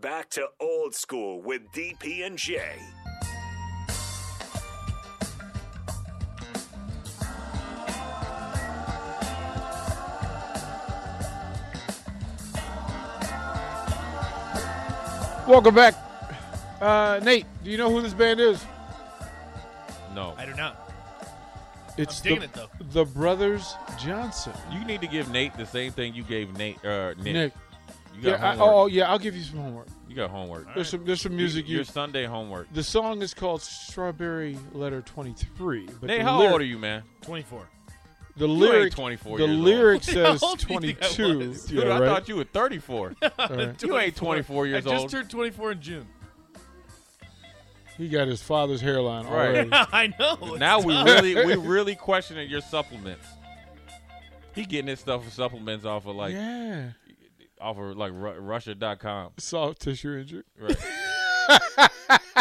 Back to old school with DP and J. Welcome back. Uh, Nate, do you know who this band is? No. I do not. It's I'm digging the, it, though. the Brothers Johnson. You need to give Nate the same thing you gave Nate. Uh, Nick. Nick. You got Yeah, I, homework. oh, yeah, I'll give you some homework. you got homework. There's some there's some music. Your You, Sunday homework. the song is called Strawberry Letter 23. But Nate, how lyric- old are you, man? 24. The You lyric, ain't 24 the years old. lyric How says old do you think I 22. Dude, Yeah, I right? thought you were 34. All right. you ain't 24 years old. I just old. turned 24 in June. He got his father's hairline Right. already. I know. now we tough. really we really questioning your supplements. He getting his stuff for supplements off of like yeah. Off of like Ru- Russia.com. Soft tissue injury. Right.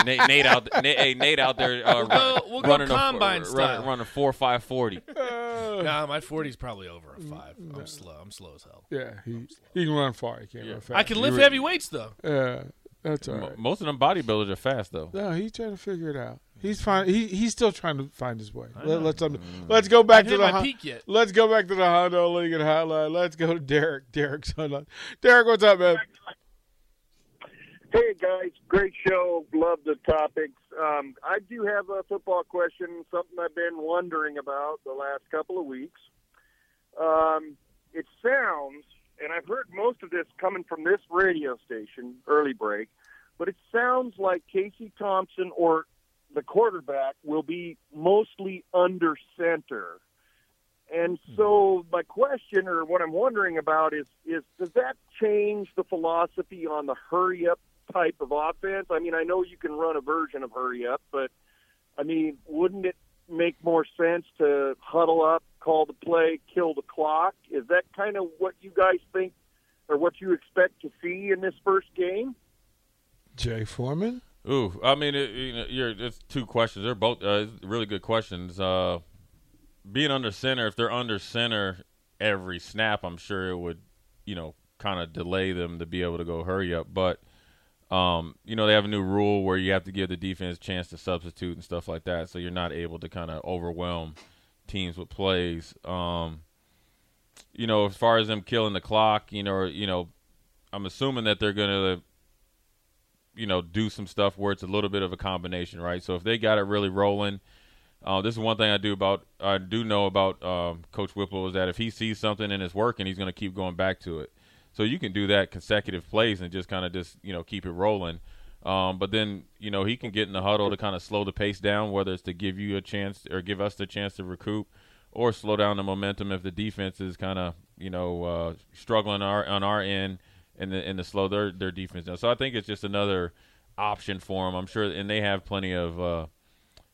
Nate, Nate out Nate, hey, Nate out there uh, We'll go- we'll go running combine a, style. running, running four five forty. Uh, Nah, my 40's probably over a five. I'm slow. I'm slow as hell. yeah, he, he can run far. He can't Yeah. run fast. I can lift were- heavy weights though. Yeah, that's all Mo- right. Most of them bodybuilders are fast though. No, he's trying to figure it out. He's fine. He he's still trying to find his way. I Let, know. us let's go back to the my peak yet. let's go back to the Honda Lincoln hotline. Let's go to Derek. Derek's hotline. Derek, what's up, man? Hey guys, great show. Love the topics. Um, I do have a football question, something I've been wondering about the last couple of weeks. Um, it sounds, and I've heard most of this coming from this radio station, early break, but it sounds like Casey Thompson or the quarterback will be mostly under center. And hmm. so my question or what I'm wondering about is is does that change the philosophy on the hurry up type of offense? I mean, I know you can run a version of hurry up, but I mean, wouldn't it make more sense to huddle up, call the play, kill the clock? Is that kind of what you guys think or what you expect to see in this first game? Jay Foreman. Ooh, I mean, it, you know, you're, it's two questions. They're both uh, really good questions. Uh, being under center, if they're under center every snap, I'm sure it would, you know, kind of delay them to be able to go hurry up. But, um, you know, they have a new rule where you have to give the defense a chance to substitute and stuff like that, so you're not able to kind of overwhelm teams with plays. Um, you know, as far as them killing the clock, you know, you know, I'm assuming that they're gonna you know, do some stuff where it's a little bit of a combination, right? So if they got it really rolling, uh, this is one thing I do about I do know about um, Coach Whipple is that if he sees something and it's working, he's going to keep going back to it. So you can do that consecutive plays and just kind of just you know keep it rolling. Um, but then you know he can get in the huddle to kind of slow the pace down, whether it's to give you a chance or give us the chance to recoup, or slow down the momentum if the defense is kind of you know uh, struggling our on our end and the and the slow their their defense down. So I think it's just another option for them. I'm sure, and they have plenty of uh,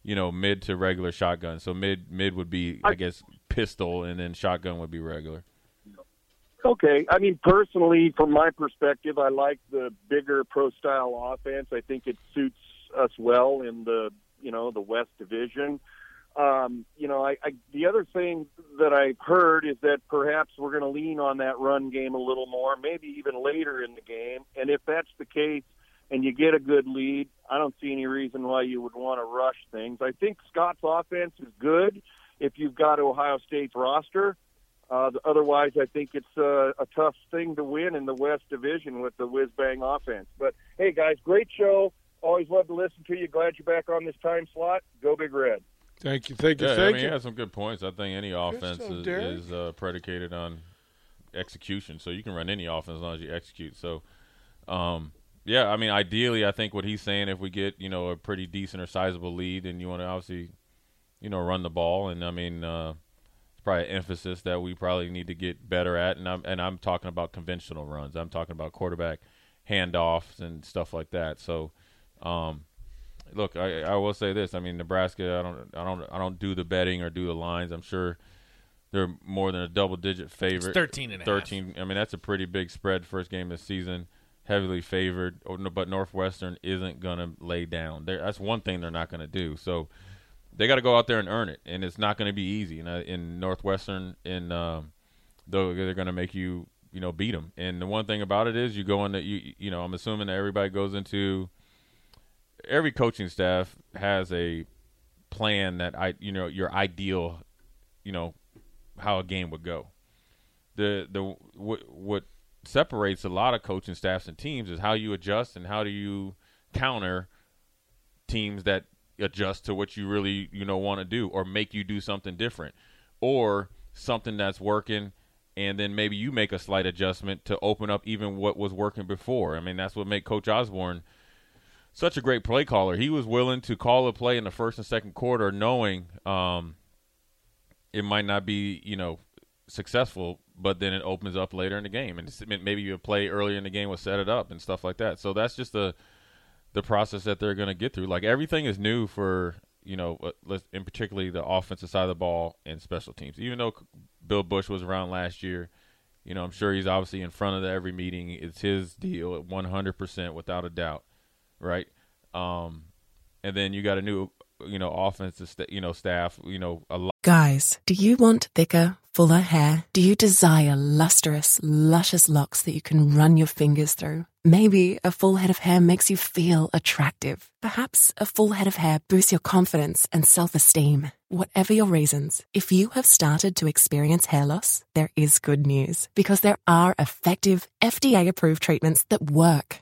you know mid to regular shotguns. So mid mid would be I guess pistol, and then shotgun would be regular. Okay. I mean, personally, from my perspective, I like the bigger pro style offense. I think it suits us well in the you know the West Division. Um, you know, I, I the other thing that I've heard is that perhaps we're going to lean on that run game a little more, maybe even later in the game. And if that's the case, and you get a good lead, I don't see any reason why you would want to rush things. I think Scott's offense is good if you've got Ohio State's roster. Uh, otherwise, I think it's uh, a tough thing to win in the West Division with the whiz bang offense. But hey, guys, great show. Always love to listen to you. Glad you're back on this time slot. Go Big Red. Thank you. Thank you. Yeah, I mean, you. he has some good points. I think any offense is, is uh, predicated on execution. So you can run any offense as long as you execute. So, um, yeah, I mean, ideally, I think what he's saying, if we get you know a pretty decent or sizable lead, and you want to obviously, you know, run the ball, and I mean, uh, it's probably an emphasis that we probably need to get better at. And I'm and I'm talking about conventional runs. I'm talking about quarterback handoffs and stuff like that. So, um, look, I, I will say this. I mean, Nebraska. I don't, I don't, I don't do the betting or do the lines. I'm sure they're more than a double-digit favorite. It's 13 and a half. 13. I mean, that's a pretty big spread. First game of the season, heavily favored. But Northwestern isn't going to lay down. They're, that's one thing they're not going to do. So they got to go out there and earn it, and it's not going to be easy. In, in Northwestern, in um, though they're going to make you you know beat them. And the one thing about it is you go into you you know I'm assuming that everybody goes into every coaching staff has a plan that I you know your ideal you know how a game would go. The the what what separates a lot of coaching staffs and teams is how you adjust and how do you counter teams that adjust to what you really you know want to do or make you do something different or something that's working and then maybe you make a slight adjustment to open up even what was working before. I mean, that's what made Coach Osborne such a great play caller. He was willing to call a play in the first and second quarter, knowing um, it might not be, you know, successful, but then it opens up later in the game, and maybe a play earlier in the game will set it up and stuff like that. So that's just the the process that they're going to get through. Like everything is new for you know, uh, in particularly the offensive side of the ball and special teams. Even though Bill Busch was around last year, you know, I'm sure he's obviously in front of the, every meeting. It's his deal at 100% without a doubt, right? Um, and then you got a new, you know, offensive, st- you know, staff, you know, a lot. Guys, do you want thicker, fuller hair? Do you desire lustrous, luscious locks that you can run your fingers through? Maybe a full head of hair makes you feel attractive. Perhaps a full head of hair boosts your confidence and self esteem. Whatever your reasons, if you have started to experience hair loss, there is good news because there are effective, FDA approved treatments that work.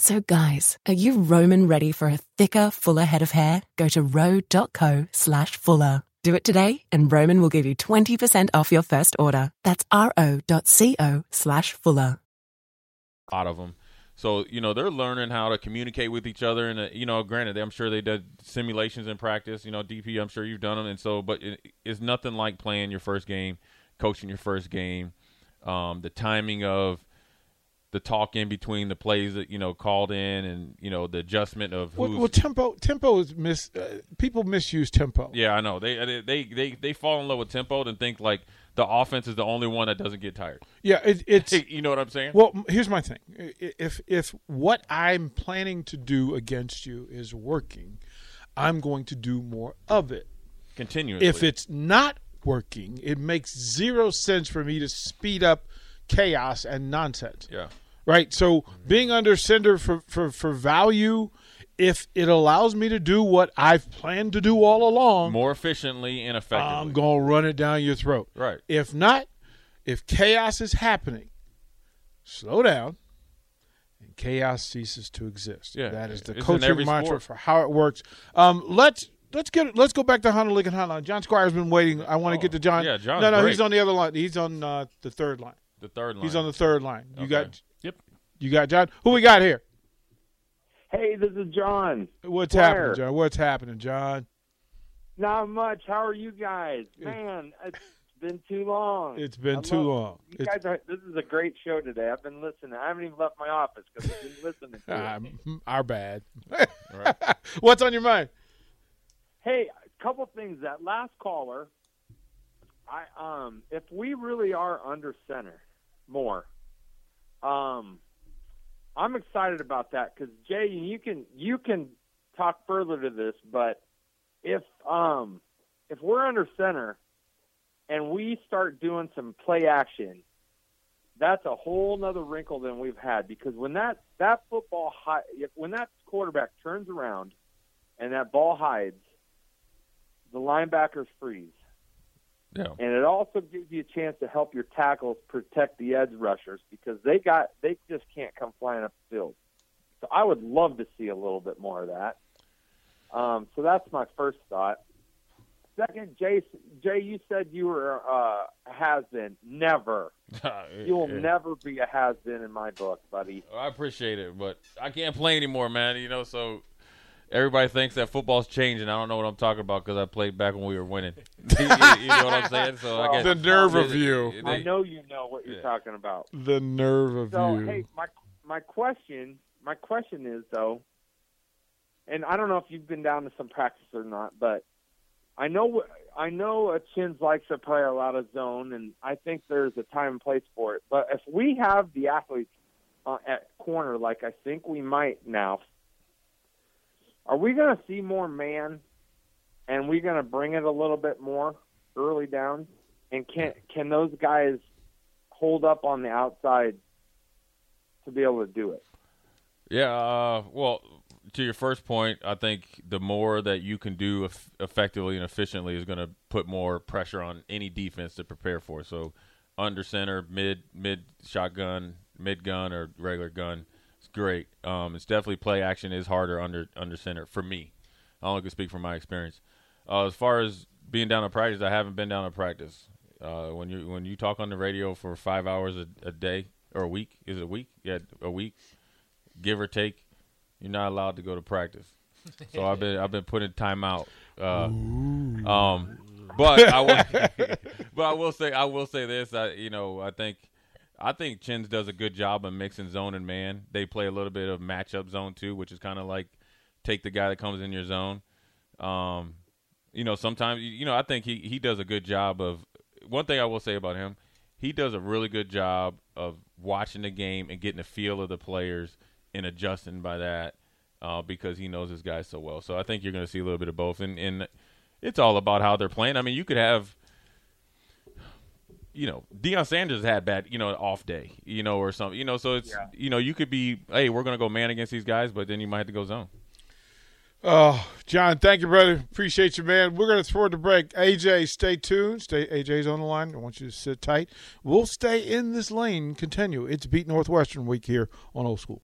So guys, are you Roman ready for a thicker, fuller head of hair? Go to ro.co slash fuller. Do it today and Roman will give you 20% off your first order. That's ro.co slash fuller. Out of them. So you know they're learning how to communicate with each other, and uh, you know, granted, I'm sure they did simulations in practice. You know, DP, I'm sure you've done them, and so, but it, it's nothing like playing your first game, coaching your first game, um, the timing of the talk in between the plays that you know called in, and you know the adjustment of well, well tempo. Tempo is mis. Uh, people misuse tempo. Yeah, I know. They they they they fall in love with tempo and think like the offense is the only one that doesn't get tired. Yeah, it, it's you know what I'm saying. Well, here's my thing: if if what I'm planning to do against you is working, I'm going to do more of it continuously. If it's not working, it makes zero sense for me to speed up chaos and nonsense. Yeah. Right. So being under center for for for value if it allows me to do what I've planned to do all along more efficiently and effectively, I'm going to run it down your throat. Right. If not, if chaos is happening, slow down and chaos ceases to exist. Yeah. That is the it's coaching mantra sport. for how it works. Um, let's let's get let's go back to Honda Lincoln Hotline. John Squire's been waiting. I want to Oh, get to John. yeah, John's No, no, great. he's on the other line. He's on uh, the third line. The third line. He's on the third line. You Okay. got Yep. you got John. Who we got here? Hey, this is John. What's Squire. happening, John? What's happening, John? Not much. How are you guys? Man, it's been too long. It's been I too love- long. You It's- guys are. This is a great show today. I've been listening. I haven't even left my office because I've been listening to it. Um, our bad. Right. What's on your mind? Hey, a couple things. That last caller, I um, if we really are under center more, um, I'm excited about that because Jay, you can you can talk further to this, but if um, if we're under center and we start doing some play action, that's a whole nother wrinkle than we've had because when that that football hi- when that quarterback turns around and that ball hides, the linebackers freeze. Yeah. And it also gives you a chance to help your tackles protect the edge rushers because they got they just can't come flying up the field. So I would love to see a little bit more of that. Um, so that's my first thought. Second, Jay, Jay, you said you were uh, a has been. Never. You will Yeah. never be a has been in my book, buddy. I appreciate it, but I can't play anymore, man. You know, so everybody thinks that football's changing. I don't know what I'm talking about because I played back when we were winning. you, you know what I'm saying? So I Well, guess The nerve of you. they- I know you know what you're Yeah. talking about. The nerve of So you. hey, my my question my question is though, and I don't know if you've been down to some practice or not, but I know I know a Chins likes to play a lot of zone, and I think there's a time and place for it. But if we have the athletes uh, at corner, like I think we might now, are we going to see more man? And we're going to bring it a little bit more early down? And can can those guys hold up on the outside to be able to do it? Yeah, uh, well, to your first point, I think the more that you can do eff- effectively and efficiently is going to put more pressure on any defense to prepare for. So, under center, mid mid shotgun, mid gun, or regular gun, great. Um, it's definitely play action is harder under under center for me. I only can speak from my experience. Uh, as far as being down to practice, I haven't been down to practice. Uh, when you when you talk on the radio for five hours a, a day or a week, is it a week? Yeah, a week, give or take you're not allowed to go to practice. So I've been I've been putting time out. Uh, um, but I will, but I will say I will say this. I you know I think I think Chins does a good job of mixing zone and man. They play a little bit of matchup zone too, which is kind of like take the guy that comes in your zone. Um, you know sometimes you know I think he he does a good job of. One thing I will say about him, he does a really good job of watching the game and getting a feel of the players and adjusting by that uh, because he knows his guys so well. So I think you're going to see a little bit of both, and, and it's all about how they're playing. I mean, you could have, you know, Deion Sanders had bad, you know, off day, you know, or something, you know. So it's, Yeah. you know, you could be, hey, we're going to go man against these guys, but then you might have to go zone. Oh, John, thank you, brother. Appreciate you, man. We're going to throw it to break. AJ, stay tuned. Stay. AJ's on the line. I want you to sit tight. We'll stay in this lane. Continue. It's Beat Northwestern week here on Old School.